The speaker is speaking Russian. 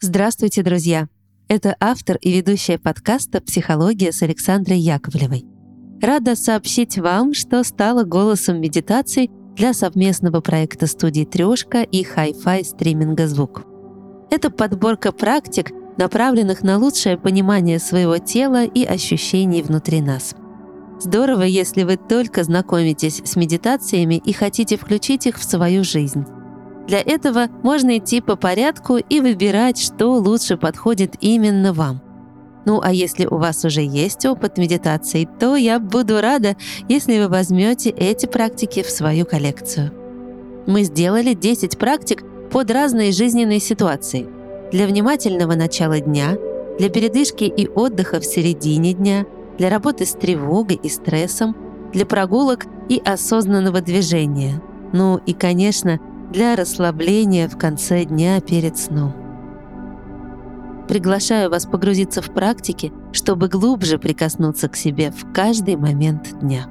Здравствуйте, друзья! Это автор и ведущая подкаста «Психология» с Александрой Яковлевой. Рада сообщить вам, что стала голосом медитаций для совместного проекта студии «Трешка» и Hi-Fi стриминга «Звук». Это подборка практик, направленных на лучшее понимание своего тела и ощущений внутри нас. Здорово, если вы только знакомитесь с медитациями и хотите включить их в свою жизнь. Для этого можно идти по порядку и выбирать, что лучше подходит именно вам. Ну а если у вас уже есть опыт медитации, то я буду рада, если вы возьмете эти практики в свою коллекцию. Мы сделали 10 практик под разные жизненные ситуации. Для внимательного начала дня, для передышки и отдыха в середине дня, для работы с тревогой и стрессом, для прогулок и осознанного движения. Ну и, конечно, для расслабления в конце дня перед сном. Приглашаю вас погрузиться в практики, чтобы глубже прикоснуться к себе в каждый момент дня.